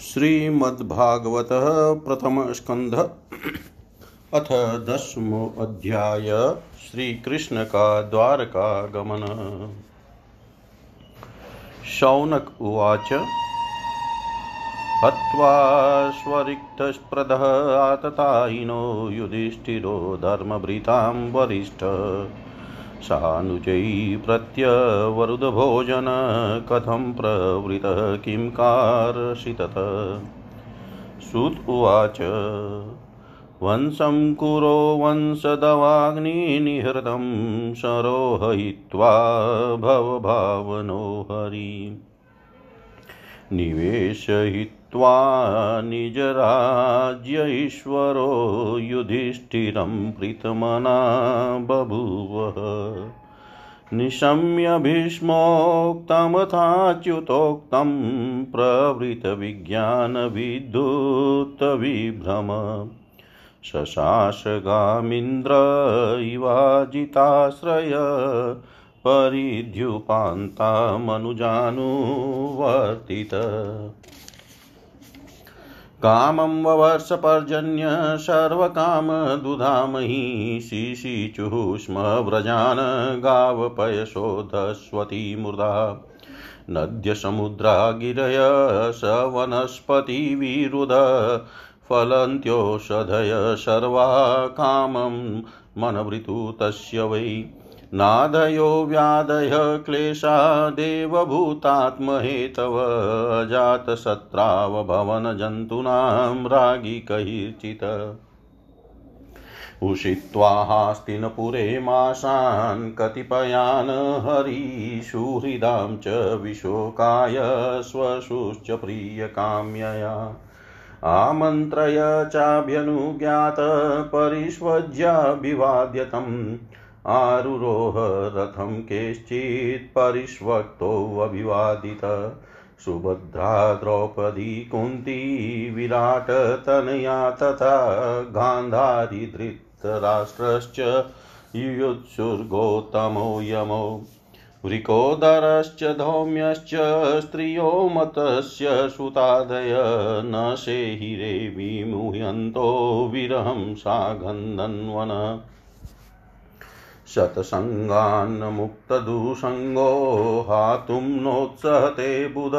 श्रीमद्भागवत प्रथम स्कंध अथ दसमो अध्याय। श्री कृष्ण का द्वारका गमन शौनक उवाच। हत्वा स्वरिक्तस्पृदः आततायिनो युधिष्ठिरो धर्मभृतां वरिष्ठ। सानुजै प्रत्यवरुदभोजन, कथं प्रवृतः, किं कारसितत सुत उवाच, वंशं कुरो वंशदवाग्निनिहृतं सरोहयित्वा भवभावनो हरि। निवेशयित् त्वा निजराज्य ईश्वरो युधिष्ठिरं प्रीतमना बभूव। निशम्य भीष्मोक्तमथाच्युतोक्तं प्रवृतविज्ञानविद्युत्तविभ्रम शशासगामिन्द्र इवाजिताश्रय परिद्युपान्तामनुजानुवर्तित कामं ववर्षपर्जन्य सर्वकामदुधामहि शिशिचुः स्म व्रजान् गावपयशोधस्वती मृदा नद्यसमुद्रा गिरय स वनस्पतिविरुद फलन्त्योषधय सर्वा कामं मनभृतु तस्य वै। नादयो व्याधय क्लेशा देवभूतात्महेतव अजातशत्रावभवनजन्तूनां रागी कैर्चित् उषित्वा हास्तिनपुरे मासान् कतिपयान् हरिसुहृदां च विशोकाय स्वशुश्च प्रियकाम्यया। आमन्त्रय चाभ्यनुज्ञात परिष्वज्याभिवाद्यतम् आरुरोह रथं केश्चित् सुभद्रा द्रौपदी कुन्ती विराटतनया तथा गान्धारी धृतराष्ट्रश्च युयुत्सुर्गोतमो यमो। वृकोदरश्च धौम्यश्च स्त्रियो मतस्य सुतादय न शेहिरे विमुह्यन्तो विरहं सागन्धन्वन। शतसङ्गान्मुक्तदुसङ्गो हातुं नोत्सहते बुध।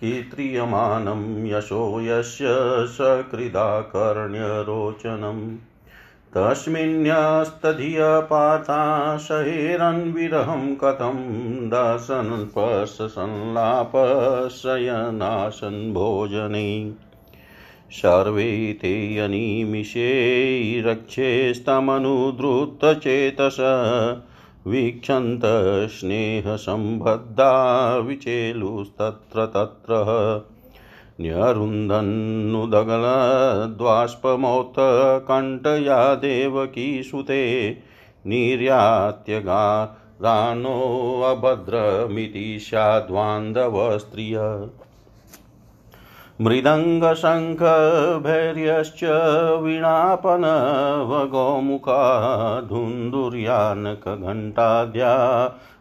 कीर्त्रियमानं यशो यस्य सकृदाकर्ण्यरोचनम्। तस्मिन्यस्तधियपाता शहेरन्विरहं कथं दशनपशसंलापशयनाशन् भोजने। सर्वे ते अनिमिषेरक्षेस्तमनुद्रुतचेतस वीक्षन्त स्नेहसम्बद्धा विचेलुस्तत्र तत्र। न्यरुन्धन्नुदगलद्वाष्पमौत्कण्ठया देवकीसुते निर्यात्यगारानोऽभद्रमिति स्याद्वान्धवस्त्रिय मृदङ्गशङ्खभैर्यश्च वीणापनवगोमुखा धुन्दुर्यानकघण्टाद्या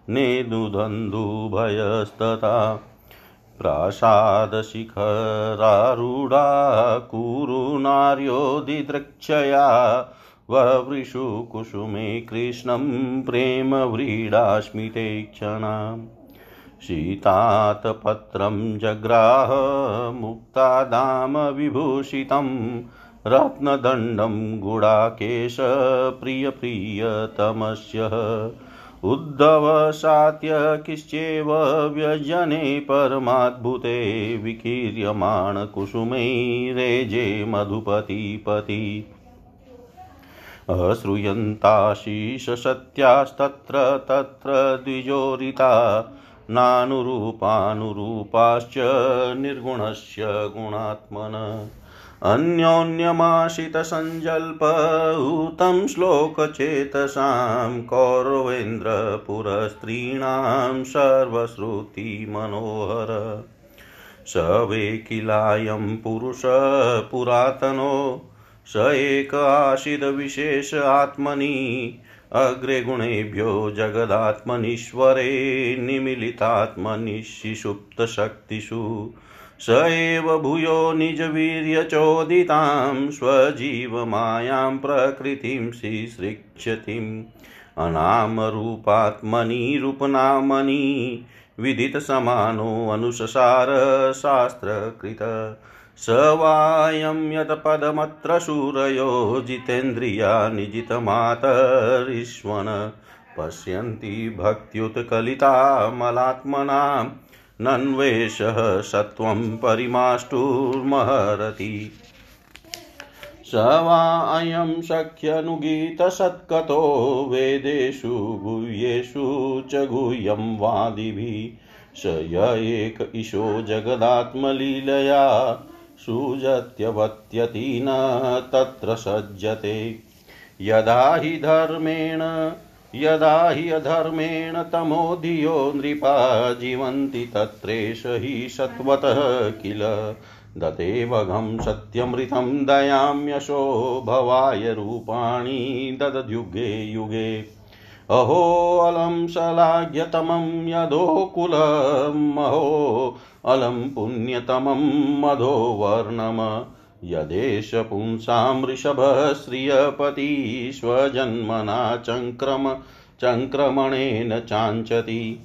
नेदुदन्धुभयस्तथा प्रासादशिखरारूढा कुरुनार्यो दिदृक्षया ववृषु कुसुमे कृष्णं प्रेमव्रीडास्मिते क्षणाम् शीतातपत्रं जग्राह मुक्तादामविभूषितं रत्नदण्डं गुडाकेशप्रियप्रियतमस्य उद्धवसात्यकिश्चेव व्यजने परमाद्भुते विकीर्यमाणकुसुमैरेजे मधुपतिपति। अश्रूयन्ताशीषसत्यास्तत्र तत्र द्विजोरिता नानुरूपानुरूपाश्च निर्गुणस्य गुणात्मन। अन्योन्यमाशितसञ्जल्पहूतं श्लोकचेतसां कौरवेन्द्रपुरस्त्रीणां सर्वश्रुतिमनोहर। स वे किलायं पुरुषपुरातनो स एक आशिदविशेष आत्मनि अग्रे गुणेभ्यो जगदात्मनीश्वरे निमिलितात्मनि सुप्तशक्तिषु स एव भूयो निजवीर्यचोदितां, स्वजीवमायां प्रकृतिं शिसृक्षतिम् अनामरूपात्मनि, रूपनामनि शास्त्रकृत। स वायं यत्पदमत्र शूरयो जितेन्द्रिया निजितमातरीश्वन पश्यन्ति भक्त्युत्कलितामलात्मनां नन्वेषः सत्त्वं परिमाष्टुर्महरति। स वा अयं सख्यनुगीतसत्कतो वेदेषु गुह्येषु च गुह्यं वादिभिः। स य एक ईशो जगदात्मलीलया सुजत्यवत्यति न तत्र सज्जते। यदा हि धर्मेण, यदा हि अधर्मेण तमोधियो नृपा जीवन्ति तत्रेष हि सत्वतः किल। दतेवघं सत्यमृतं दयां यशो भवाय रूपाणि ददद्युगे युगे। अहोऽलं शलाघ्यतमं यदोकुलमहो अलं पुण्यतमं मधो वर्णम। यदेश पुंसां वृषभः श्रियपति स्वजन्मना चङ्क्रम चङ्क्रमणेन चाञ्चति।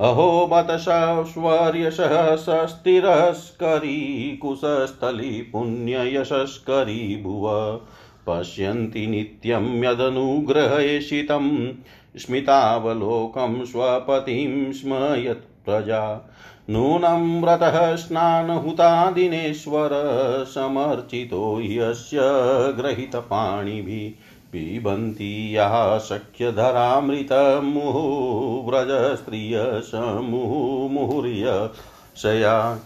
अहो बत सस्वर्यसहस्तिरस्करी कुशस्थली पुण्ययशस्करी भुव पश्यन्ति नित्यं यदनुग्रहेषितं स्मितावलोकं स्वपतिं स्म यत् प्रजा। नूनं व्रतः स्नानहुता दिनेश्वर समर्चितो ह्यस्य गृहीतपाणिभिः पिबन्ति याः सख्यधरामृतमुहुव्रजस्त्रियसमुहुमुहुर्यशया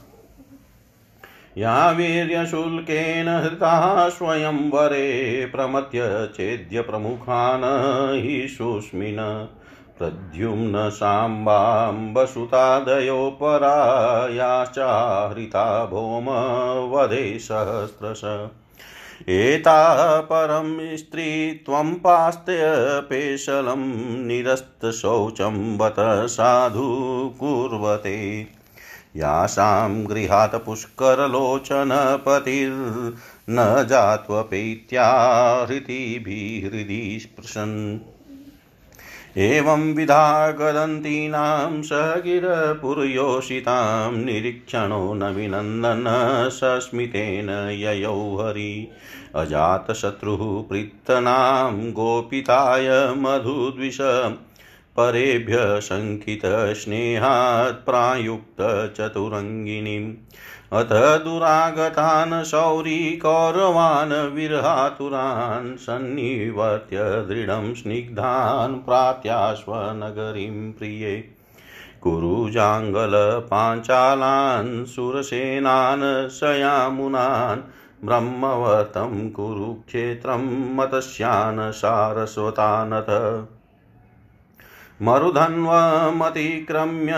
या वीर्यशुल्केन हृताः स्वयंवरे प्रमथ्य चेद्य प्रमुखान् हि शुष्मिन्। प्रद्युम्न साम्बाम्बसुतादयो परायाश्चाहृता भौम वधे सहस्रश एता परं स्त्री त्वं पास्त्यपेशलं निरस्तशौचं बत साधु कुर्वते। यासां गृहात् पुष्करलोचनपतिर्न जात्वपेत्या हृतिभिहृदि स्पृशन्। एवं विधा गदन्तीनां सगिरपुर्योषितां निरीक्षणो नविनन्दन सस्मितेन ययौ हरि। अजातशत्रुः प्रीतनां गोपिताय मधुद्विष परेभ्य शङ्कितस्नेहात् प्रायुक्तचतुरङ्गिनीम्। अथ दुरागतान् शौरिकौरवान् विरहातुरान् सन्निवर्त्य दृढं स्निग्धान् प्रात्याश्वनगरीं प्रिये। कुरुजाङ्गलपाञ्चालान् सुरसेनान् शयामुनान् ब्रह्मवतं कुरुक्षेत्रं मतस्यान् सारस्वतानथ। मरुधन्वमतिक्रम्य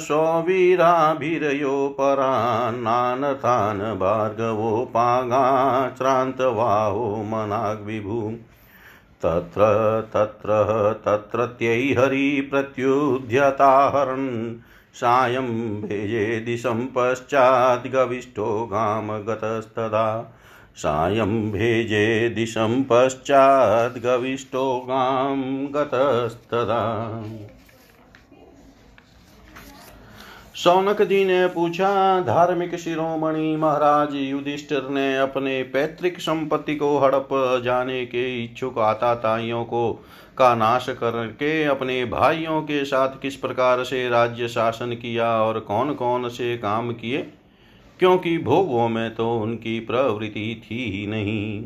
सौवीराभिरयो परान्नानतान् भार्गवोपागाश्रान्तवाहो मनाग्विभु तत्र तत्र तत्रत्यै हरिप्रत्युद्यताहरन् सायं भेजे दिशं पश्चाद्गविष्ठो गामगतस्तदा सायं भेजे दिशं पश्चाद्गविष्टो गां गतस्तदा। सौनक जी ने पूछा, धार्मिक शिरोमणि महाराज युधिष्ठिर ने अपने पैतृक संपत्ति को हड़प जाने के इच्छुक आताताइयों को का नाश करके अपने भाइयों के साथ किस प्रकार से राज्य शासन किया और कौन कौन से काम किए? क्योंकि भोगों में तो उनकी प्रवृत्ति थी ही नहीं।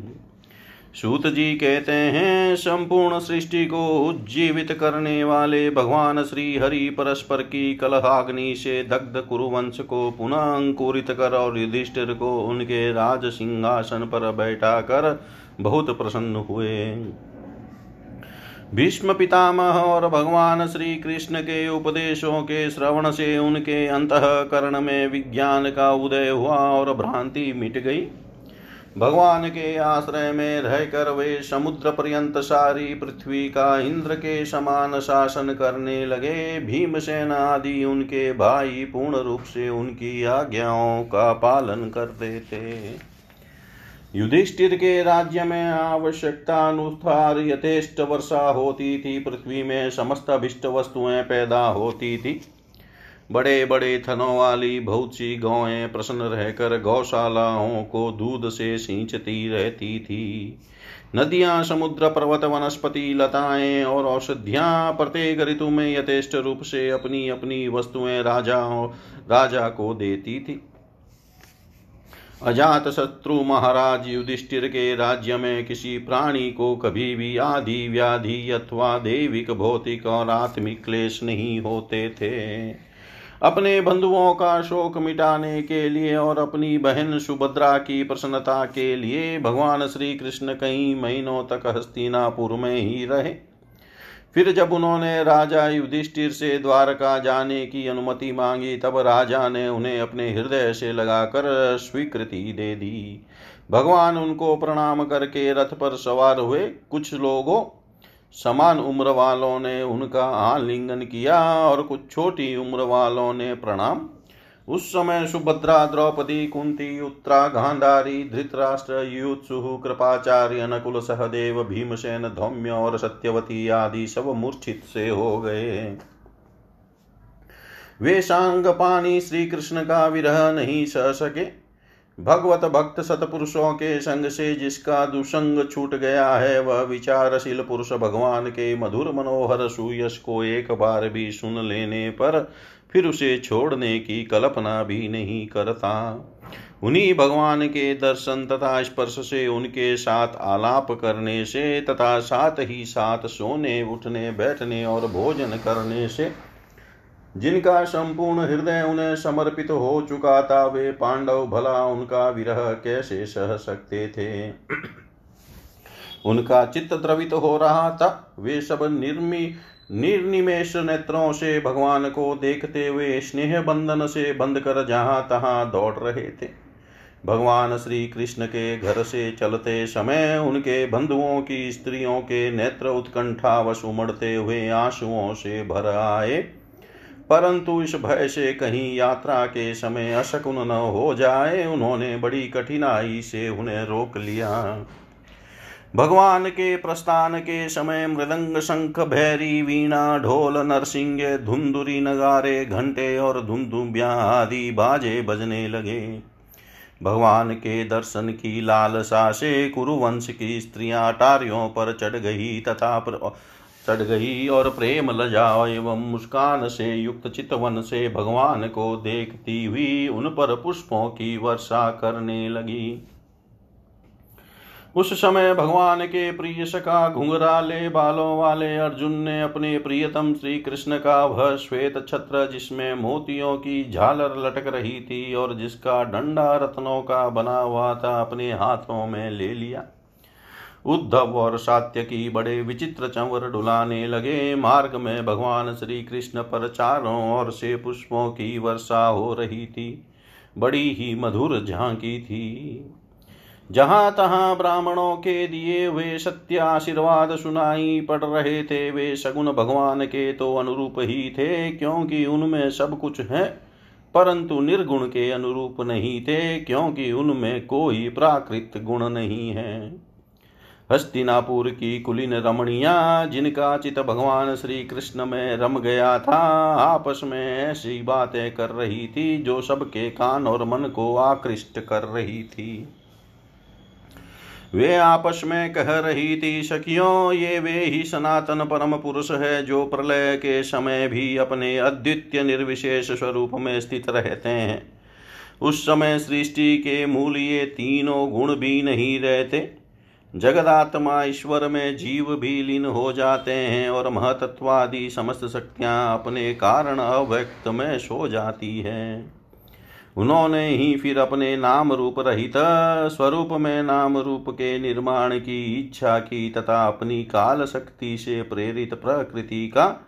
सूत जी कहते हैं, संपूर्ण सृष्टि को उज्जीवित करने वाले भगवान श्री हरि परस्पर की कलहाग्नि से दग्ध कुरुवंश को पुनः अंकुरित कर और युधिष्ठिर को उनके राज सिंहासन पर बैठा कर बहुत प्रसन्न हुए। भीष्म पितामह और भगवान श्री कृष्ण के उपदेशों के श्रवण से उनके अंतकरण में विज्ञान का उदय हुआ और भ्रांति मिट गई। भगवान के आश्रय में रहकर वे समुद्र पर्यंत सारी पृथ्वी का इंद्र के समान शासन करने लगे। भीमसेन आदि उनके भाई पूर्ण रूप से उनकी आज्ञाओं का पालन करते थे। युधिष्ठिर के राज्य में आवश्यकता अनुसार यथेष्ट वर्षा होती थी पृथ्वी में समस्त अभिष्ट वस्तुएँ पैदा होती थी बड़े बड़े थनों वाली बहुत सी गौएँ प्रसन्न रहकर गौशालाओं को दूध से सींचती रहती थी नदियाँ, समुद्र, पर्वत, वनस्पति, लताएँ और औषधियाँ प्रत्येक ऋतु में यथेष्ट रूप से अपनी अपनी वस्तुएँ राजाओं, राजा को देती थी अजात शत्रु महाराज युधिष्ठिर के राज्य में किसी प्राणी को कभी भी आदि व्याधि अथवा देविक भौतिक और आत्मिक क्लेश नहीं होते थे। अपने बंधुओं का शोक मिटाने के लिए और अपनी बहन सुभद्रा की प्रसन्नता के लिए भगवान श्री कृष्ण कई महीनों तक हस्तिनापुर में ही रहे। फिर जब उन्होंने राजा युधिष्ठिर से द्वारका जाने की अनुमति मांगी, तब राजा ने उन्हें अपने हृदय से लगाकर स्वीकृति दे दी। भगवान उनको प्रणाम करके रथ पर सवार हुए। कुछ लोगों, समान उम्र वालों ने उनका आलिंगन किया और कुछ छोटी उम्र वालों ने प्रणाम उस समय सुभद्रा, द्रौपदी, कुंती, उत्तरा, गांधारी, धृतराष्ट्र युत्सु कृपाचार्य, नकुल सहदेव, भीमसेन, धौम्य और सत्यवती आदि सब मूर्छित से हो गए। वे सांग पानी श्री कृष्ण का विरह नहीं सह सके। भगवत भक्त सतपुरुषों के संग से जिसका दुसंग छूट गया है, वह विचारशील पुरुष भगवान के मधुर मनोहर सुयश को एक बार भी सुन लेने पर फिर उसे छोड़ने की कल्पना भी नहीं करता। उन्हीं भगवान के दर्शन तथा स्पर्श से उनके साथ आलाप करने से तथा साथ ही साथ सोने, उठने, बैठने और भोजन करने से जिनका संपूर्ण हृदय उन्हें समर्पित हो चुका था, वे पांडव भला उनका विरह कैसे सह सकते थे? उनका चित्त द्रवित हो रहा था। वे सब निर्मी निर्निमेश नेत्रों से भगवान को देखते हुए स्नेह बंधन से बंद कर जहाँ तहां दौड़ रहे थे। भगवान श्री कृष्ण के घर से चलते समय उनके बंधुओं की स्त्रियों के नेत्र उत्कंठा वश उमड़ते हुए आंसुओं से भर आए। परंतु इस भय से कहीं यात्रा के समय अशकुन न हो जाए, उन्होंने बड़ी कठिनाई से उन्हें रोक लिया। भगवान के प्रस्थान के समय मृदंग शंख भैरी वीणा ढोल नरसिंह धुंधुरी नगारे घंटे और धुंधुबिया आदि बाजे बजने लगे। भगवान के दर्शन की लालसा से कुरुवंश की स्त्रियाँ टारियों पर चढ़ गई तथा चढ़ गई और प्रेम लजा एवं मुस्कान से युक्त चितवन से भगवान को देखती हुई उन पर पुष्पों की वर्षा करने लगी। उस समय भगवान के प्रिय सका घुंघराले बालों वाले अर्जुन ने अपने प्रियतम श्री कृष्ण का वह श्वेत छत्र जिसमें मोतियों की झालर लटक रही थी और जिसका डंडा रत्नों का बना हुआ था अपने हाथों में ले लिया। उद्धव और सात्य की बड़े विचित्र चंवर डुलाने लगे। मार्ग में भगवान श्री कृष्ण पर चारों ओर से पुष्पों की वर्षा हो रही थी। बड़ी ही मधुर झांकी थी। जहाँ तहां ब्राह्मणों के दिए हुए सत्य आशीर्वाद सुनाई पड़ रहे थे, वे सगुण भगवान के तो अनुरूप ही थे, क्योंकि उनमें सब कुछ है। परंतु निर्गुण के अनुरूप नहीं थे, क्योंकि उनमें कोई प्राकृत गुण नहीं है। हस्तिनापुर की कुलीन रमणिया, जिनका चित भगवान श्री कृष्ण में रम गया था, आपस में ऐसी बातें कर रही थी, जो सबके कान और मन को आकृष्ट कर रही थी। वे आपस में कह रही थी, सखियों, ये वे ही सनातन परम पुरुष है जो प्रलय के समय भी अपने अद्वितीय निर्विशेष स्वरूप में स्थित रहते हैं। उस समय सृष्टि के मूल ये तीनों गुण भी नहीं रहते। जगदात्मा ईश्वर में जीव भी लीन हो जाते हैं और महतत्वादि समस्त शक्तियाँ अपने कारण अव्यक्त में सो जाती हैं। उन्होंने ही फिर अपने नाम रूप रहित स्वरूप में नाम रूप के निर्माण की इच्छा की तथा अपनी काल शक्ति से प्रेरित प्रकृति का,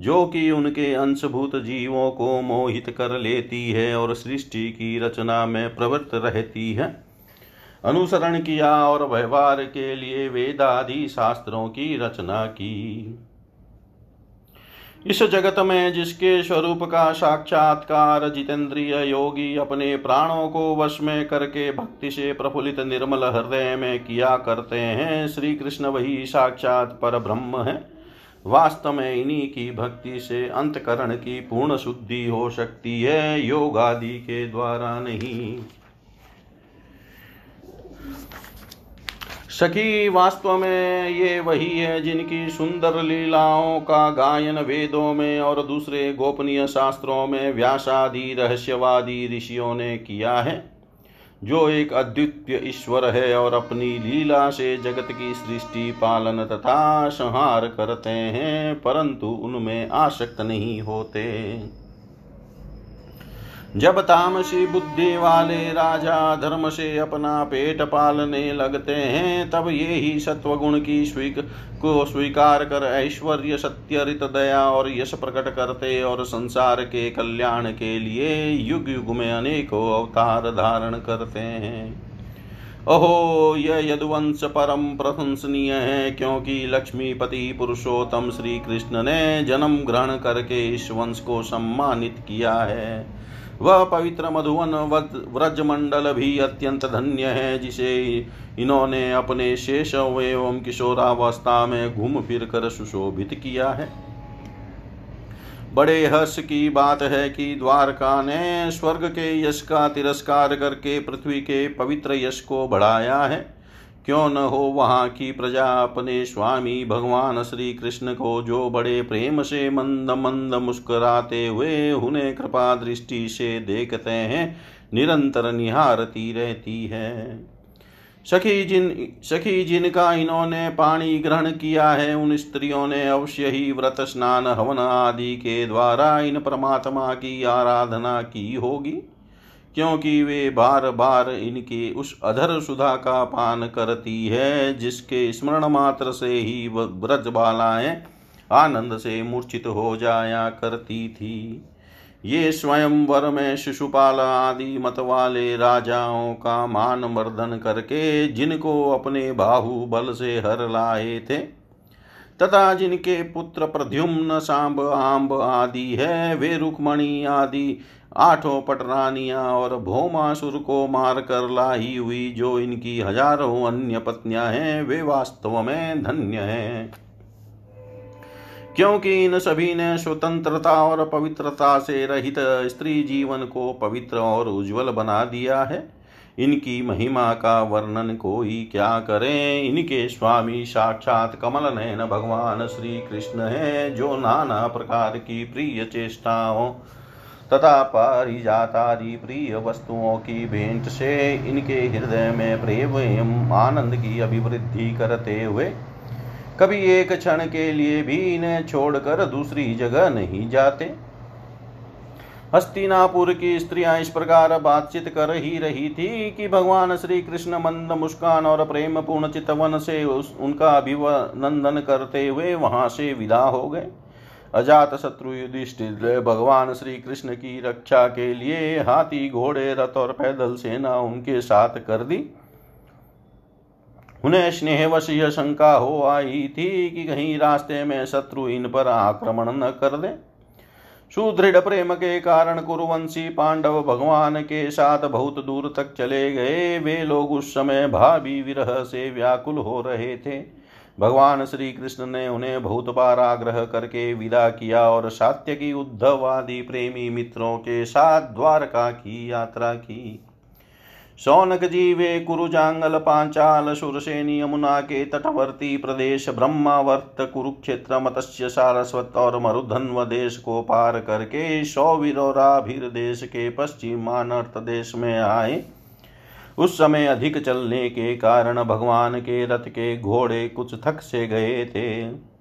जो कि उनके अंशभूत जीवों को मोहित कर लेती है और सृष्टि की रचना में प्रवृत्त रहती है। अनुसरण किया और व्यवहार के लिए वेदादि शास्त्रों की रचना की। इस जगत में जिसके स्वरूप का साक्षात्कार जितेंद्रिय योगी अपने प्राणों को वश में करके भक्ति से प्रफुल्लित निर्मल हृदय में किया करते हैं श्री कृष्ण वही साक्षात पर ब्रह्म है। वास्तव में इन्हीं की भक्ति से अंतकरण की पूर्ण शुद्धि हो सकती है योग आदि के द्वारा नहीं। सखी, वास्तव में ये वही है जिनकी सुंदर लीलाओं का गायन वेदों में और दूसरे गोपनीय शास्त्रों में व्यासादि, रहस्यवादी ऋषियों ने किया है। जो एक अद्वितीय ईश्वर है और अपनी लीला से जगत की सृष्टि, पालन तथा संहार करते हैं, परंतु उनमें आसक्त नहीं होते। जब तामसी बुद्धि वाले राजा धर्म से अपना पेट पालने लगते हैं, तब ये ही सत्वगुण की स्वीक को स्वीकार कर ऐश्वर्य सत्य रित दया और यश प्रकट करते और संसार के कल्याण के लिए युग युग में अनेकों अवतार धारण करते हैं। अहो यह यदुवंश परम प्रशंसनीय है, क्योंकि लक्ष्मीपति पुरुषोत्तम श्री कृष्ण ने जन्म ग्रहण करके इस वंश को सम्मानित किया है। वह पवित्र मधुवन व्रज मंडल भी अत्यंत धन्य है, जिसे इन्होंने अपने शेष एवं किशोरावस्था में घूम फिर कर सुशोभित किया है। बड़े हर्ष की बात है कि द्वारका ने स्वर्ग के यश का तिरस्कार करके पृथ्वी के पवित्र यश को बढ़ाया है। क्यों न हो वहाँ की प्रजा अपने स्वामी भगवान श्री कृष्ण को जो बड़े प्रेम से मंद मंद मुस्कुराते हुए उन्हें कृपा दृष्टि से देखते हैं, निरंतर निहारती रहती है। सखी जिन, सखी जिनका इन्होंने पानी ग्रहण किया है, उन स्त्रियों ने अवश्य ही व्रत स्नान, हवन आदि के द्वारा इन परमात्मा की आराधना की होगी। क्योंकि वे बार बार इनके उस अधर सुधा का पान करती है, जिसके स्मरण मात्र से ही ब्रज बालाएँ आनंद से मूर्छित हो जाया करती थी। ये स्वयं वर में शिशुपाल आदि मत वाले राजाओं का मान मर्दन करके जिनको अपने बाहु बल से हर लाए थे, तथा जिनके पुत्र प्रद्युम्न सांब आम्ब आदि है, वे रुक्मणी आदि आठों पटरानियाँ और भौमासुर को मार कर लाई हुई जो इनकी हज़ारों अन्य पत्नियाँ हैं, वे वास्तव में धन्य हैं। क्योंकि इन सभी ने स्वतंत्रता और पवित्रता से रहित स्त्री जीवन को पवित्र और उज्जवल बना दिया है। इनकी महिमा का वर्णन कोई क्या करें? इनके स्वामी साक्षात कमल नयन भगवान श्री कृष्ण है, जो नाना प्रकार की प्रिय चेष्टाओं तथा पारिजातादि प्रिय वस्तुओं की भेंट से इनके हृदय में प्रेम एवं आनंद की अभिवृद्धि करते हुए, कभी एक क्षण के लिए भी इन्हें छोड़कर दूसरी जगह नहीं जाते। हस्तिनापुर की स्त्रियाँ इस प्रकार बातचीत कर ही रही थी कि भगवान श्री कृष्ण मंद मुस्कान और प्रेम पूर्ण चितवन से उस, उनका अभिनंदन करते हुए वहाँ से विदा हो गए। अजात शत्रु युधिष्ठिर भगवान श्री कृष्ण की रक्षा के लिए हाथी, घोड़े, रथ और पैदल सेना उनके साथ कर दी। उन्हें स्नेहवश यह शंका हो आई थी कि कहीं रास्ते में शत्रु इन पर आक्रमण न कर दे। सुदृढ़ प्रेम के कारण कुरुवंशी पांडव भगवान के साथ बहुत दूर तक चले गए। वे लोग उस समय भाभी विरह से व्याकुल हो रहे थे। भगवान श्री कृष्ण ने उन्हें बहुत बार आग्रह करके विदा किया और सात्य की उद्धव आदि प्रेमी मित्रों के साथ द्वारका की यात्रा की। सौनक जी वे कुरुजांगल पांचाल सुरसेन यमुना के तटवर्ती प्रदेश ब्रह्मावर्त कुरुक्षेत्र मत्स्य सारस्वत और मरुधन्व देश को पार करके सौविरोराभिर देश के पश्चिमानर्थ देश में आए। उस समय अधिक चलने के कारण भगवान के रथ के घोड़े कुछ थक से गए थे।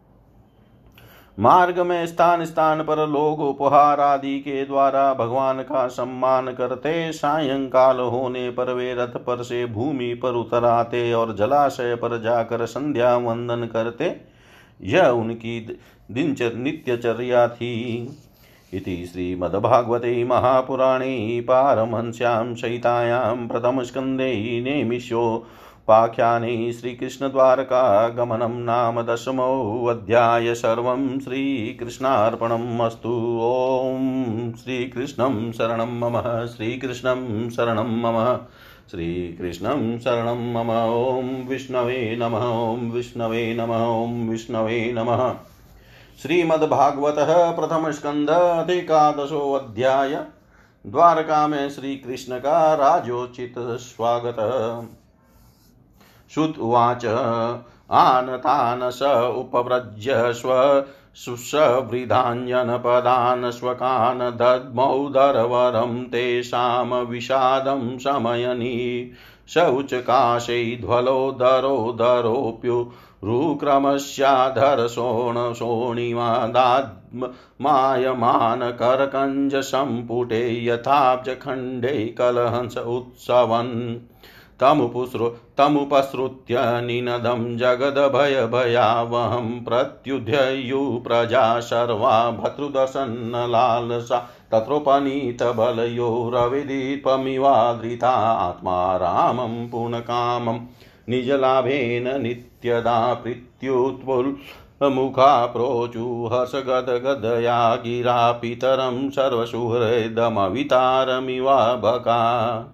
मार्ग में स्थान स्थान पर लोग उपहार आदि के द्वारा भगवान का सम्मान करते सायंकाल होने पर वे रथ पर से भूमि पर उतर आते और जलाशय पर जाकर संध्या वंदन करते। यह उनकी दिनचर नित्यचर्या थी। इति श्रीमद्भागवते महापुराणे पारमहंस्यां सहितायां प्रथमस्कन्धे नेमिष्योपाख्याने श्रीकृष्णद्वारकागमनं नाम दशमोऽध्याय सर्वं श्रीकृष्णार्पणम् अस्तु। ॐ श्रीकृष्णं शरणं मम, श्रीकृष्णं शरणं मम, श्रीकृष्णं शरणं मम। ॐ विष्णवे नमः, ॐ विष्णवे नमः, ॐ विष्णवे नमः। श्रीमद्भागवत प्रथम अधिकादशो अध्याय द्वारका में श्री कृष्ण का राजोचित स्वागत। श्रुत उवाच आनतान स उपव्रज्य स्व सुसवृधाञ्जनपदान् स्वकान् दद्मौदरवरं तेषां विषादं शमयनी शौचकाशैध्वलोदरोदरोऽप्यु रुक्रमस्याधरसोणशोणिमादात्मायमानकरकञ्जसम्पुटे यथाब्जखण्डे कलहंस उत्सवन्। तमुपुसृ, तमुपसृत्य निनदं जगदभयभयावहं प्रत्युध्ययु सर्वा भर्तृदर्शनलालसा तत्रोपनीतबलयो रविदीपमिवादृता आत्मा रामं पुनकामम् निजलाभेन नित्यदा प्रीत्युत्पुल्मुखा प्रोचु हर्षगदगदया गिरा पितरं सर्वसुहृदमवितारमिवा बका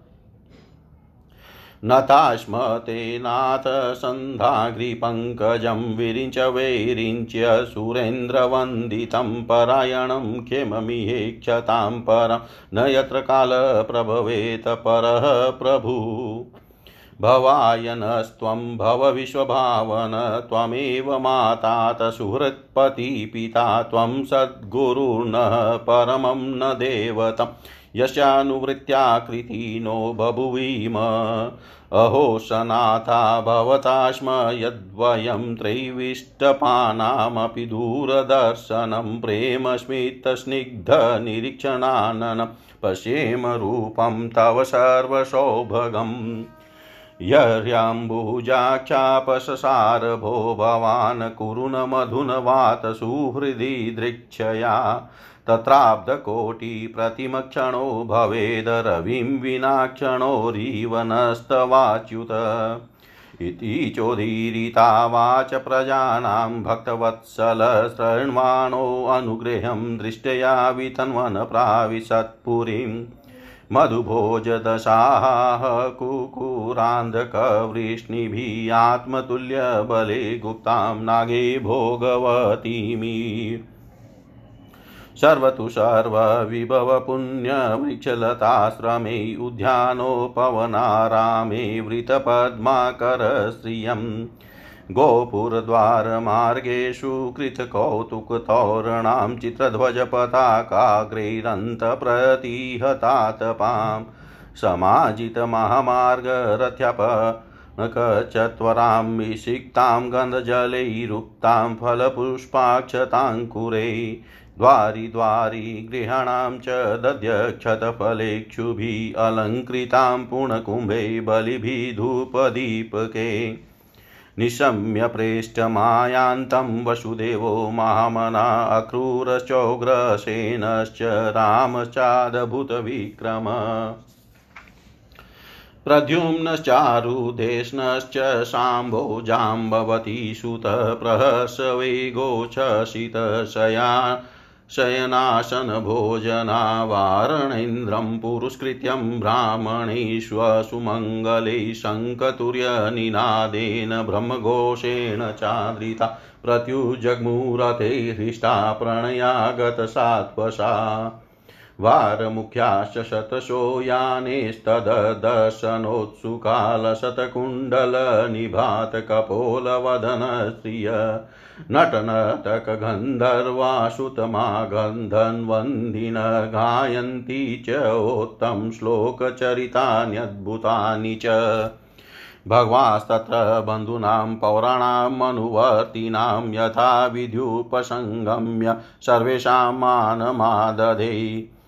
नताश्म तेनाथ सन्धाघ्रिपङ्कजं विरिञ्च वैरिञ्च्य सुरेन्द्रवन्दितं परायणं क्षममिहेक्षतां परं न यत्र कालप्रभवेत् परः प्रभु। भवायनस्त्वं भव विश्वभावन, त्वमेव मातात सुहृत्पति पिता त्वं सद्गुरुर्नः परमं न देवतं। यस्यानुवृत्त्याकृतिनो बभुवीम। अहो सनाथा भवता स्म, यद्वयं त्रैविष्टपानामपि दूरदर्शनं प्रेमस्मितस्निग्धनिरीक्षणाननं पश्येम रूपं तव सर्वसौभगम् यर्याम्बुजाख्यापससार भो भवान् कुरुन मधुनवात सुहृदि दृक्षया तत्राब्धकोटिप्रतिमक्षणो भवेद रविं विना क्षणोरिव नस्तवाच्युत। इति चोदीरितावाच प्रजानां भक्तवत्सल शृण्वाणोऽनुगृहं दृष्ट्या वितन्वन् प्राविशत्पुरीम् मधुभोजदशाः कुकुरान्धकवृष्णिभिः आत्मतुल्यबले गुप्तां नागे भोगवतीमि सर्वतु सर्वविभवपुण्यवृक्षलताश्रमे उद्यानोपवनारामे वृतपद्माकरश्रियम्। गोपुरद्वारमार्गेषु कृतकौतुकतोरणां चित्रध्वजपताकाग्रैरन्तप्रतिहतातपां समाजितमहामार्गरथ्यपनकचत्वरां विषिक्तां गन्धजलैरुक्तां फलपुष्पाक्षताङ्कुरे द्वारि द्वारि गृहाणां च दध्यक्षतफलेक्षुभिः अलङ्कृतां पूर्णकुम्भे बलिभिः धूपदीपके निशम्य प्रेष्ठमायान्तं वसुदेवो महामना अक्रूरश्चोग्रसेनश्च रामश्चादभूतविक्रम प्रद्युम्नश्चारुदेष्णश्च शाम्भो जाम्बवती सुतः प्रहर्षवेगोच्छसितशया शयनाशनभोजनावारणेन्द्रं पुरस्कृत्यं ब्राह्मणेष्वसुमङ्गले शङ्कतुर्यनिनादेन ब्रह्मघोषेण चादृता प्रत्युजग्मुरथे हृष्टा प्रणयागतसात्वसा। वारमुख्याश्च शतशो यानेस्तदर्शनोत्सुकालशतकुण्डलनिभात कपोलवदनस्त्रिय नटनटकगन्धर्वासुतमागन्धन्वन्दिन गायन्ती च ओत्तं श्लोकचरितान्यद्भुतानि च। भगवास्तत्र बन्धूनां पौराणामनुवर्तिनां यथा विध्युपसङ्गम्य सर्वेषां मानमादधे।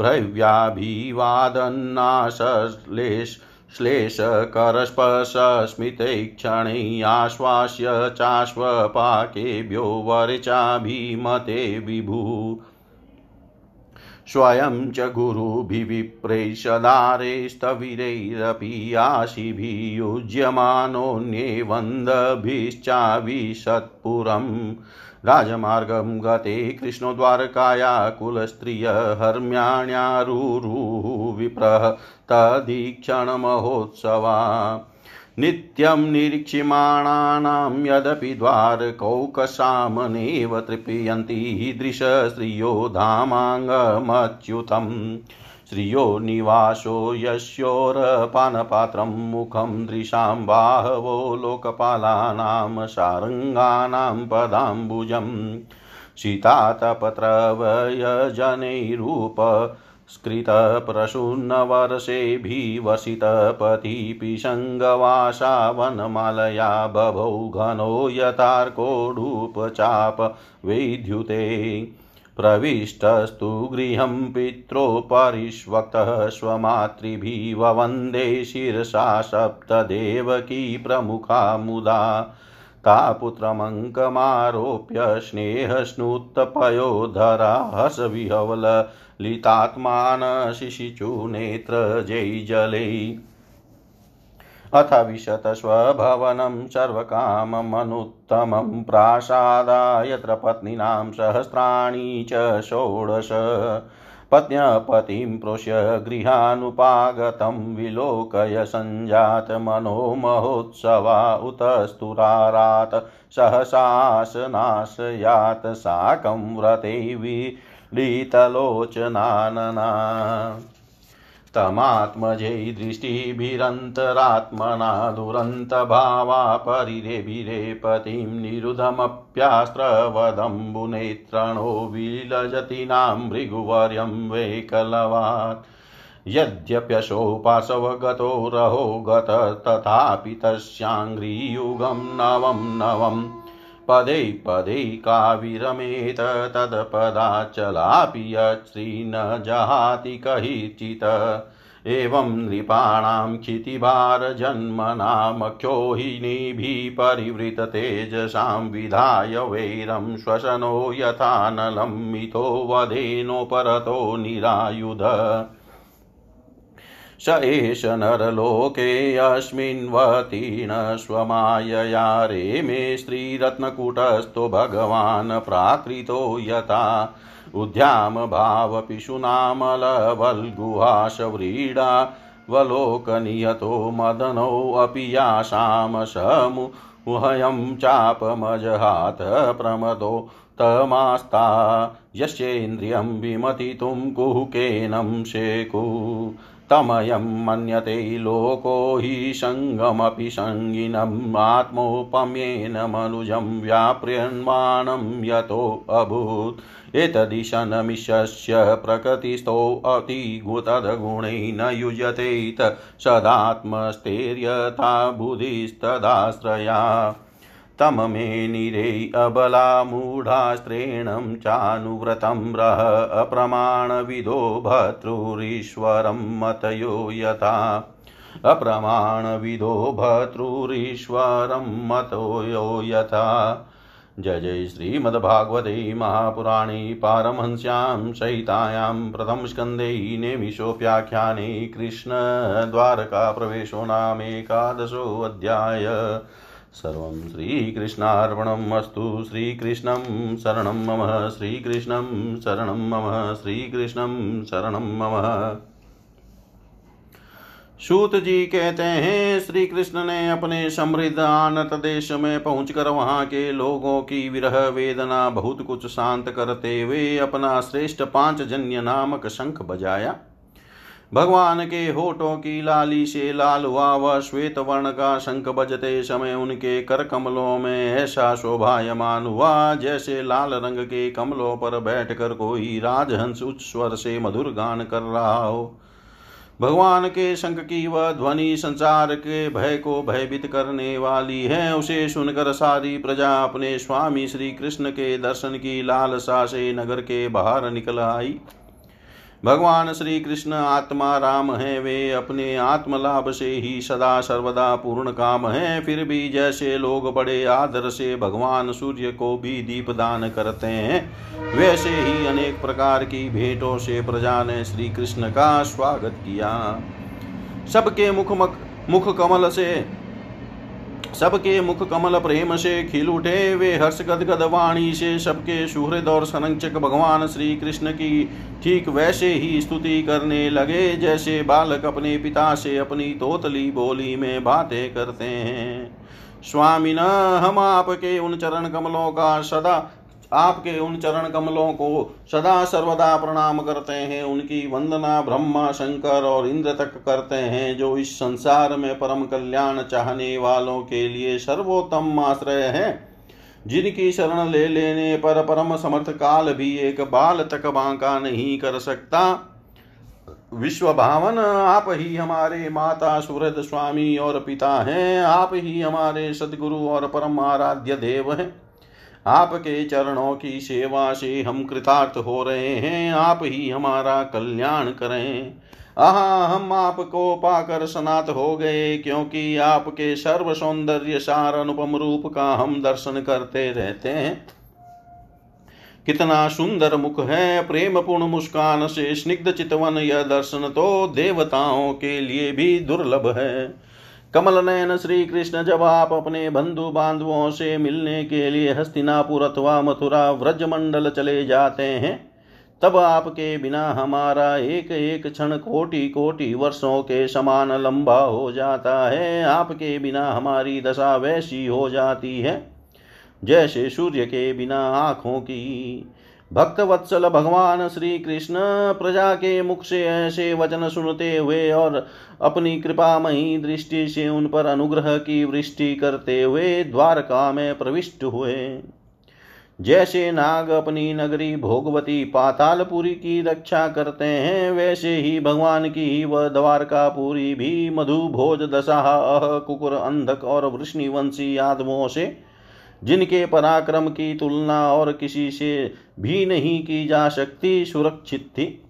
प्रव्याभिवादन्नाशलेश श्लेषकरस्पशस्मितैक्षणै आश्वास्य चाश्वपाकेभ्यो वरचाभिमते विभु। स्वयं च गुरुभिविप्रैषदारेस्तविरैरपि आशिभियुज्यमानोऽन्ये वन्दभिश्चाविशत्पुरम्। राजमार्गं गते कृष्णद्वारकाया कुलस्त्रिय हर्म्याण्यारुरुः विप्रः तदीक्षणमहोत्सवा। नित्यं निरीक्ष्यमाणानां यदपि द्वारकौकशामनेव तृप्यन्ति दृशश्रियो धामाङ्गमच्युतम्। श्रियो निवासो यस्योरपानपात्रं मुखं दृशां बाहवो लोकपालानां सारङ्गानां पदाम्बुजम् सीतातपत्रवयजनैरूप स्कृतप्रसून्नवर्षेभिवसितपतिपिशङ्गवासा वनमालया बभौ घनो यथार्कोडुपचाप वैद्युते प्रविष्टस्तु गृहं पित्रोपरिष्वक्तः स्वमातृभिः वंदे शिरसा सप्तदेवकी प्रमुखा मुदा ता पुत्रमङ्कमारोप्य स्नेहस्नुत्तपयोधरा हसविहवललितात्मान शिशिचुनेत्रजैजलै अथ विशतस्वभवनं सर्वकाममनुत्तमं प्रासादा यत्र पत्नीनां सहस्राणि च षोडश। पत्न्यपतिं प्रोष्य गृहानुपागतं विलोकय सञ्जातमनो महोत्सवा उत सहसासनाशयात् साकं व्रते विलितलोचनानना। तमात्मजै दृष्टिभिरन्तरात्मना दुरन्तभावा परिरेभिरे पतिं निरुधमप्यास्त्रवदम्बुनेत्रणो विलजति नाम भृगुवर्यं वैकलवात्। यद्यप्यशोपासवगतो रहो गत तथापि तस्याङ्घ्रियुगं नवं नवम् पदै पदै काविरमेत तत्पदाचलापि यच्छ्री न जहाति कहिचित्। एवं नृपाणां क्षितिभारजन्मनामख्योहिनीभिः परिवृततेजसां विधाय वैरं श्वसनो यथानलं मिथो वधेनोपरतो निरायुध। स एष नरलोकेऽस्मिन्वतीर्ण स्वमायया रेमे स्त्रीरत्नकूटस्थो भगवान् प्राकृतो यथा। उद्याम भावपिशुनामलवल्गुहासव्रीडा वलोकनियतो मदनोऽपि यासां समुहयं चापमजहात प्रमदो तमास्ता। यस्येन्द्रियं विमतितुं कुहुकेनं शेकु। तमयं मन्यते लोको हि सङ्गमपि सङ्गिनम् आत्मोपम्येन मनुजं व्याप्रियमाणं यतोऽभूत् एतदिशनमिषस्य प्रकृतिस्थोऽतिगुतद्गुणैः न युज्यते सदात्मस्थैर्यथा बुधिस्तदाश्रया तममेनिरे अबला मूढास्त्रेणं चानुव्रतं रः अप्रमाणविदो भर्तृरीश्वरं मतयो यथा। अप्रमाणविदो भर्तृरीश्वरं मतयो यथा। जय जय श्रीमद्भागवते महापुराणे पारमहंस्यां सहितायां प्रथमस्कन्धे नेमिषोऽप्याख्याने कृष्णद्वारकाप्रवेशो नामेकादशोऽध्याय सर्वं श्रीकृष्णार्पणम् अस्तु। श्रीकृष्णं शरणं मम। श्रीकृष्णं शरणं मम। श्रीकृष्णं शरणं मम। सूत जी कहते हैं श्री कृष्ण ने अपने समृद्ध आनत देश में पहुंचकर वहाँ के लोगों की विरह वेदना बहुत कुछ शांत करते हुए अपना श्रेष्ठ पाँच जन्य नामक शंख बजाया। भगवान के होठों की लाली से लाल हुआ, वह श्वेत वर्ण का शंख बजते समय उनके कर कमलों में ऐसा शोभायमान हुआ, जैसे लाल रंग के कमलों पर बैठकर कोई राजहंस उच्च स्वर से मधुर गान कर रहा हो। भगवान के शंख की वह ध्वनि संसार के भय को भयभीत करने वाली है। उसे सुनकर सारी प्रजा अपने स्वामी श्री कृष्ण के दर्शन की लालसा से नगर के बाहर निकल आई। भगवान श्री कृष्ण आत्मा राम है, वे अपने आत्मलाभ से ही सदा सर्वदा पूर्ण काम है, फिर भी जैसे लोग बड़े आदर से भगवान सूर्य को भी दीप दान करते हैं, वैसे ही अनेक प्रकार की भेंटों से प्रजा ने श्री कृष्ण का स्वागत किया। सबके मुख मुख कमल से सबके मुख कमल प्रेम से खिल उठे, वे हर्ष गदगद वाणी से सबके सुहृद और संरक्षक भगवान श्री कृष्ण की ठीक वैसे ही स्तुति करने लगे, जैसे बालक अपने पिता से अपनी तोतली बोली में बातें करते हैं। स्वामी न हम आपके उन चरण कमलों का सदा आपके उन चरण कमलों को सदा सर्वदा प्रणाम करते हैं। उनकी वंदना ब्रह्मा, शंकर और इंद्र तक करते हैं, जो इस संसार में परम कल्याण चाहने वालों के लिए सर्वोत्तम आश्रय है। जिनकी शरण ले लेने पर परम समर्थ काल भी एक बाल तक बांका नहीं कर सकता। विश्व भावन, आप ही हमारे माता सुहृद स्वामी और पिता हैं। आप ही हमारे सदगुरु और परम आराध्य देव हैं। आपके चरणों की सेवा से हम कृतार्थ हो रहे हैं। आप ही हमारा कल्याण करें। आहा, हम आपको पाकर सनात हो गए, क्योंकि आपके सर्व सौंदर्य सार अनुपम रूप का हम दर्शन करते रहते हैं। कितना सुंदर मुख है प्रेम पूर्ण मुस्कान से स्निग्ध चितवन यह दर्शन तो देवताओं के लिए भी दुर्लभ है। कमल नयन श्री कृष्ण जब आप अपने बंधु बांधवों से मिलने के लिए हस्तिनापुर अथवा मथुरा व्रज मंडल चले जाते हैं, तब आपके बिना हमारा एक एक क्षण कोटि कोटि वर्षों के समान लंबा हो जाता है। आपके बिना हमारी दशा वैसी हो जाती है, जैसे सूर्य के बिना आँखों की भक्त वत्सल भगवान श्री कृष्ण प्रजा के मुख से ऐसे वचन सुनते हुए और अपनी कृपामयी दृष्टि से उन पर अनुग्रह की वृष्टि करते हुए द्वारका में प्रविष्ट हुए। जैसे नाग अपनी नगरी भोगवती पातालपुरी की रक्षा करते हैं, वैसे ही भगवान की वह द्वारकापुरी भी मधु भोज दशा कुकुर, अंधक और वृष्णिवंशी यादवों से जिनके पराक्रम की तुलना और किसी से भी नहीं की जा सकती, सुरक्षित थी।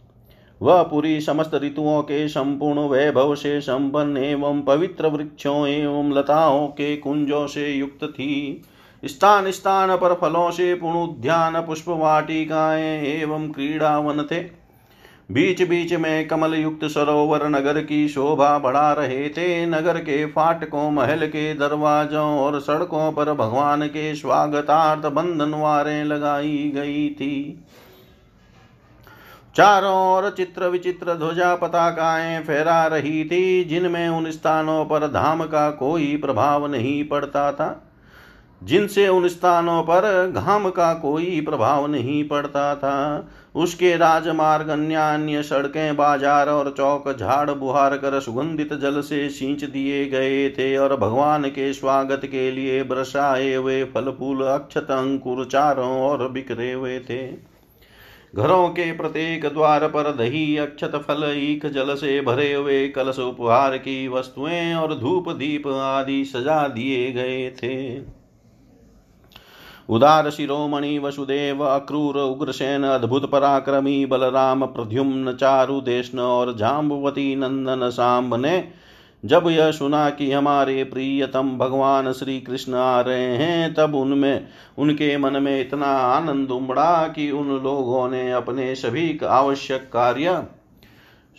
वह पूरी समस्त ऋतुओं के संपूर्ण वैभव से संपन्न एवं पवित्र वृक्षों एवं लताओं के कुंजों से युक्त थी। स्थान स्थान पर फलों से पूर्ण उद्यान पुष्प वाटिकाएँ एवं क्रीड़ावन थे। बीच बीच में कमल युक्त सरोवर नगर की शोभा बढ़ा रहे थे। नगर के फाटकों, महल के दरवाजों और सड़कों पर भगवान के स्वागतार्थ बंधनवारें लगाई गई थी। चारों ओर चित्र विचित्र ध्वजा पताकाएँ फहरा रही थी, जिनमें उन स्थानों पर धाम का कोई प्रभाव नहीं पड़ता था। जिनसे उन स्थानों पर घाम का कोई प्रभाव नहीं पड़ता था। उसके राजमार्ग अन्य अन्य सड़कें, बाज़ार और चौक झाड़ बुहार कर सुगंधित जल से सींच दिए गए थे और भगवान के स्वागत के लिए बरसाए हुए फल फूल अक्षत अंकुर चारों और बिखरे हुए थे। घरों के प्रत्येक द्वार पर दही, अक्षत फल, ईख जल से भरे हुए कलश उपहार की वस्तुएँ और धूप दीप आदि सजा दिए गए थे। उदार शिरोमणि वसुदेव अक्रूर उग्रसेन अद्भुत पराक्रमी बलराम प्रद्युम्न चारु देशन और जाम्बवती नंदन सांब ने जब यह सुना कि हमारे प्रियतम भगवान श्री कृष्ण आ रहे हैं, तब उनमें, उनके मन में इतना आनंद उमड़ा कि उन लोगों ने अपने सभी आवश्यक कार्य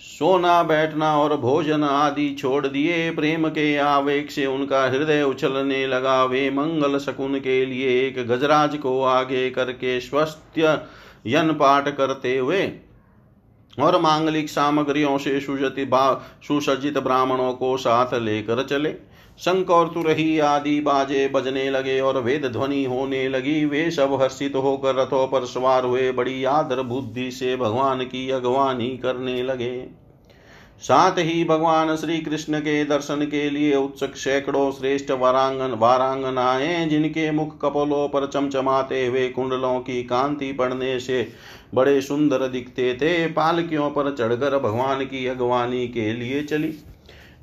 सोना, बैठना और भोजन आदि छोड़ दिए। प्रेम के आवेग से उनका हृदय उछलने लगा। वे मंगल शकुन के लिए एक गजराज को आगे करके स्वस्थ यन पाठ करते हुए और मांगलिक सामग्रियों से सुसज्जित ब्राह्मणों को साथ लेकर चले। शंख और तुरही आदि बाजे बजने लगे और वेद ध्वनि होने लगी। वे सब हर्षित होकर रथों पर सवार हुए। बड़ी आदर बुद्धि से भगवान की अगवानी करने लगे। साथ ही भगवान श्री कृष्ण के दर्शन के लिए उत्सुक सैकड़ों श्रेष्ठ वारांगन वारांगनाएँ जिनके मुख कपोलों पर चमचमाते हुए कुंडलों की कांति पड़ने से बड़े सुंदर दिखते थे। पालकियों पर चढ़कर भगवान की अगवानी के लिए चली।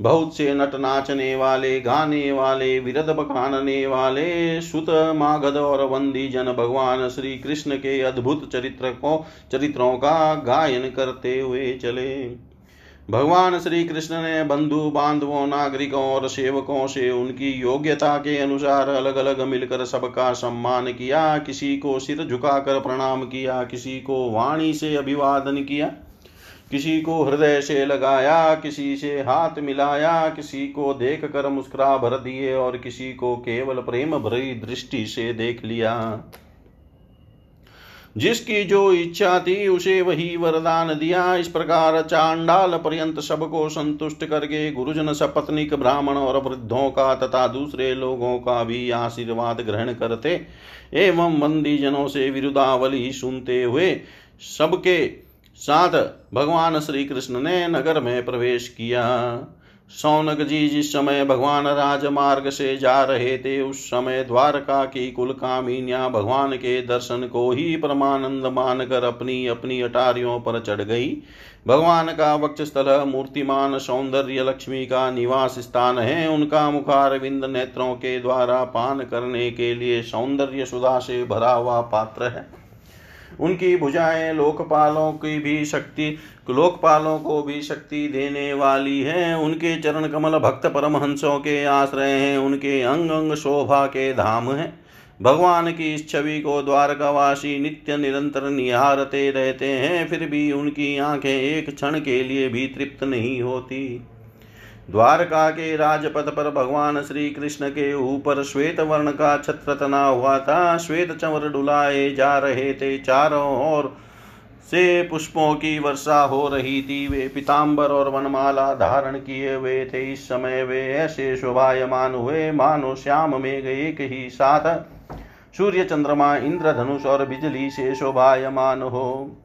बहुत से नट नाचने वाले, गाने वाले, विरद बखानने वाले, सुत, मागध और वंदी जन भगवान श्री कृष्ण के अद्भुत चरित्र को चरित्रों का गायन करते हुए चले। भगवान श्री कृष्ण ने बंधु बांधवों, नागरिकों और सेवकों से उनकी योग्यता के अनुसार अलग अलग मिलकर सबका सम्मान किया, किसी को सिर झुकाकर प्रणाम किया, किसी को वाणी से अभिवादन किया। किसी को हृदय से लगाया, किसी से हाथ मिलाया, किसी को देख कर मुस्कुरा भर दिए और किसी को केवल प्रेम भरी दृष्टि से देख लिया। जिसकी जो इच्छा थी उसे वही वरदान दिया। इस प्रकार चांडाल पर्यंत सबको संतुष्ट करके गुरुजन सपत्निक ब्राह्मण और वृद्धों का तथा दूसरे लोगों का भी आशीर्वाद ग्रहण करते एवं मंदी जनों से विरुदावली सुनते हुए सबके साथ भगवान श्री कृष्ण ने नगर में प्रवेश किया। सौनक जी जिस समय भगवान राजमार्ग से जा रहे थे, उस समय द्वारका की कुल कामिनिया भगवान के दर्शन को ही परमानंद मानकर अपनी अपनी अटारियों पर चढ़ गई। भगवान का वक्षस्थल मूर्तिमान सौंदर्य लक्ष्मी का निवास स्थान है। उनका मुखार विंद नेत्रों के द्वारा पान करने के लिए सौंदर्य सुधा से भरा हुआ पात्र है। उनकी भुजाएँ लोकपालों की भी शक्ति, लोकपालों को भी शक्ति देने वाली है। उनके चरण कमल भक्त परमहंसों के आश्रय हैं। उनके अंग अंग शोभा के धाम हैं। भगवान की इस छवि को द्वारकावासी नित्य निरंतर निहारते रहते हैं, फिर भी उनकी आँखें एक क्षण के लिए भी तृप्त नहीं होती। द्वारका के राजपथ पर भगवान श्री कृष्ण के ऊपर श्वेत वर्ण का छत्र तना हुआ था। श्वेत चंवर डुलाए जा रहे थे चारों ओर से। पुष्पों की वर्षा हो रही थी। वे पिताम्बर और वनमाला धारण किए हुए थे। इस समय वे ऐसे शोभायमान हुए। मानो श्याम में एक ही साथ। सूर्य, चंद्रमा, इंद्रधनुष और बिजली से शोभायमान हो।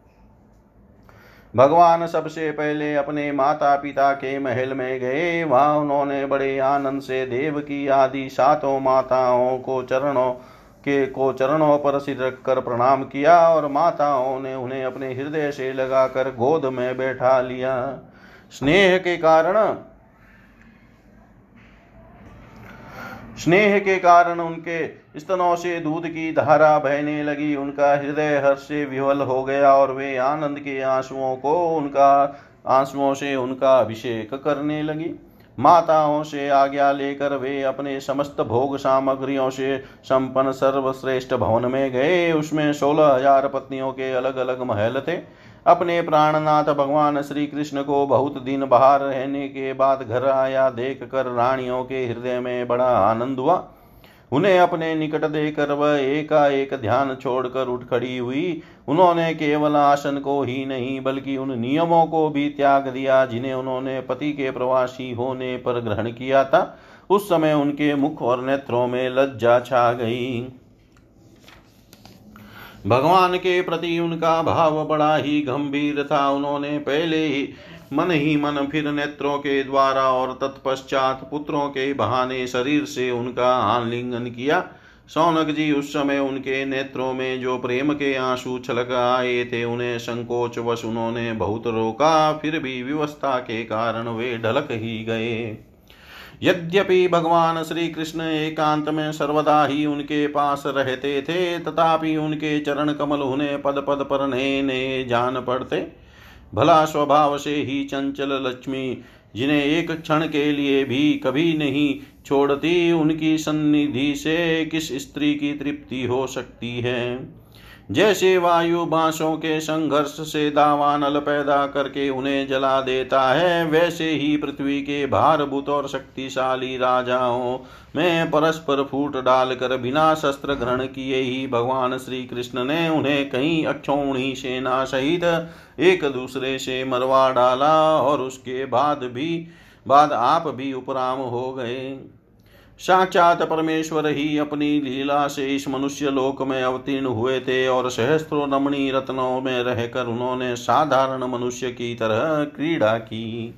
भगवान सबसे पहले अपने माता पिता के महल में गए। वहाँ उन्होंने बड़े आनंद से देव की आदि सातों माताओं को चरणों के, को चरणों पर सिर रख कर प्रणाम किया और माताओं ने उन्हें अपने हृदय से लगाकर गोद में बैठा लिया। स्नेह के कारण स्नेह के कारण उनके स्तनों से दूध की धारा बहने लगी। उनका हृदय हर्ष से विवल हो गया और वे आनंद के आंसुओं को उनका, आंसुओं से उनका अभिषेक करने लगी। माताओं से आज्ञा लेकर वे अपने समस्त भोग सामग्रियों से संपन्न सर्वश्रेष्ठ भवन में गए। उसमें सोलह हज़ार पत्नियों के अलग अलग महल थे। अपने प्राणनाथ भगवान श्री कृष्ण को बहुत दिन बाहर रहने के बाद घर आया देख कर रानियों के हृदय में बड़ा आनंद हुआ। उन्हें अपने निकट देकर वह एकाएक ध्यान छोड़कर उठ खड़ी हुई। उन्होंने केवल आसन को ही नहीं, बल्कि उन नियमों को भी त्याग दिया, जिन्हें उन्होंने पति के प्रवासी होने पर ग्रहण किया था। उस समय उनके मुख और नेत्रों में लज्जा छा गई। भगवान के प्रति उनका भाव बड़ा ही गंभीर था। उन्होंने पहले ही मन ही मन फिर नेत्रों के द्वारा और तत्पश्चात पुत्रों के बहाने शरीर से उनका आलिंगन किया। सौनक जी उस समय उनके नेत्रों में जो प्रेम के आँसू छलक आए थे, उन्हें संकोच वश उन्होंने बहुत रोका। फिर भी व्यवस्था के कारण वे ढलक ही गए। यद्यपि भगवान श्री कृष्ण एकांत में सर्वदा ही उनके पास रहते थे, तथापि उनके चरण कमल उन्हें पद पद पर नए नए जान पड़ते। भला स्वभाव से ही चंचल लक्ष्मी, जिन्हें एक क्षण के लिए भी कभी नहीं छोड़ती, उनकी सन्निधि से किस स्त्री की तृप्ति हो सकती है? जैसे वायु बांसों के संघर्ष से दावानल पैदा करके उन्हें जला देता है, वैसे ही पृथ्वी के भारभूत और शक्तिशाली राजाओं में परस्पर फूट डालकर बिना शस्त्र ग्रहण किए ही भगवान श्री कृष्ण ने उन्हें कहीं अक्षौणी सेना सहित एक दूसरे से मरवा डाला और उसके बाद भी, बाद आप भी उपराम हो गए। साक्षात परमेश्वर ही अपनी लीला से इस मनुष्य लोक में अवतीर्ण हुए थे और सहस्त्रों रमणी रत्नों में रहकर उन्होंने साधारण मनुष्य की तरह क्रीड़ा की।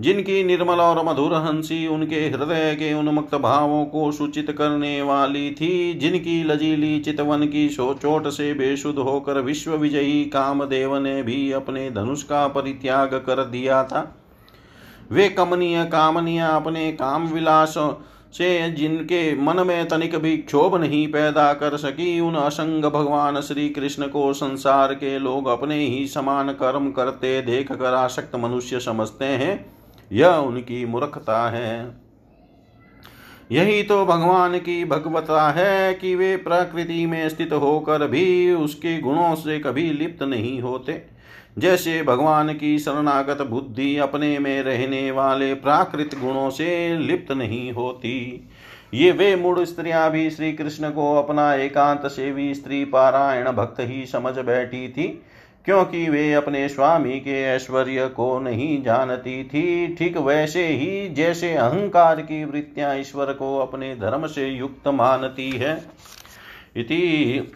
जिनकी निर्मल और मधुर हँसी उनके हृदय के उन्मुक्त भावों को सूचित करने वाली थी, जिनकी लजीली चितवन की चोट से बेशुद्ध होकर विश्व विजयी कामदेव ने भी अपने धनुष का परित्याग कर दिया था। वे कमनीय कामनियाँ अपने काम विलास से जिनके मन में तनिक भी क्षोभ नहीं पैदा कर सकी, उन असंग भगवान श्री कृष्ण को संसार के लोग अपने ही समान कर्म करते देख कर आसक्त मनुष्य समझते हैं। यह उनकी मूर्खता है। यही तो भगवान की भगवता है कि वे प्रकृति में स्थित होकर भी उसके गुणों से कभी लिप्त नहीं होते। जैसे भगवान की शरणागत बुद्धि अपने में रहने वाले प्राकृत गुणों से लिप्त नहीं होती। ये वे मूड स्त्रियाँ भी श्री कृष्ण को अपना एकांत सेवी स्त्री पारायण भक्त ही समझ बैठी थी, क्योंकि वे अपने स्वामी के ऐश्वर्य को नहीं जानती थी। ठीक वैसे ही जैसे अहंकार की वृत्तियाँ ईश्वर को अपने धर्म से युक्त मानती है। इति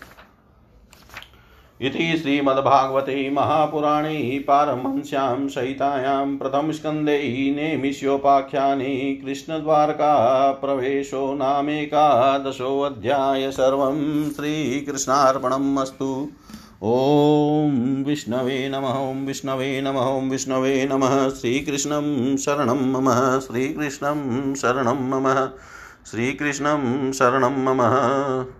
इति श्रीमद्भागवते महापुराणे पारमहंस्यां सहितायां प्रथमस्कन्धे नेमिष्योपाख्याने कृष्णद्वारकाप्रवेशो नामेकादशोऽध्याय सर्वं श्रीकृष्णार्पणम् अस्तु। ॐ विष्णवे नमः, ॐ विष्णवे नमः, ॐ विष्णवे नमः। श्रीकृष्णं शरणं मम, श्रीकृष्णं शरणं मम, श्रीकृष्णं शरणं मम।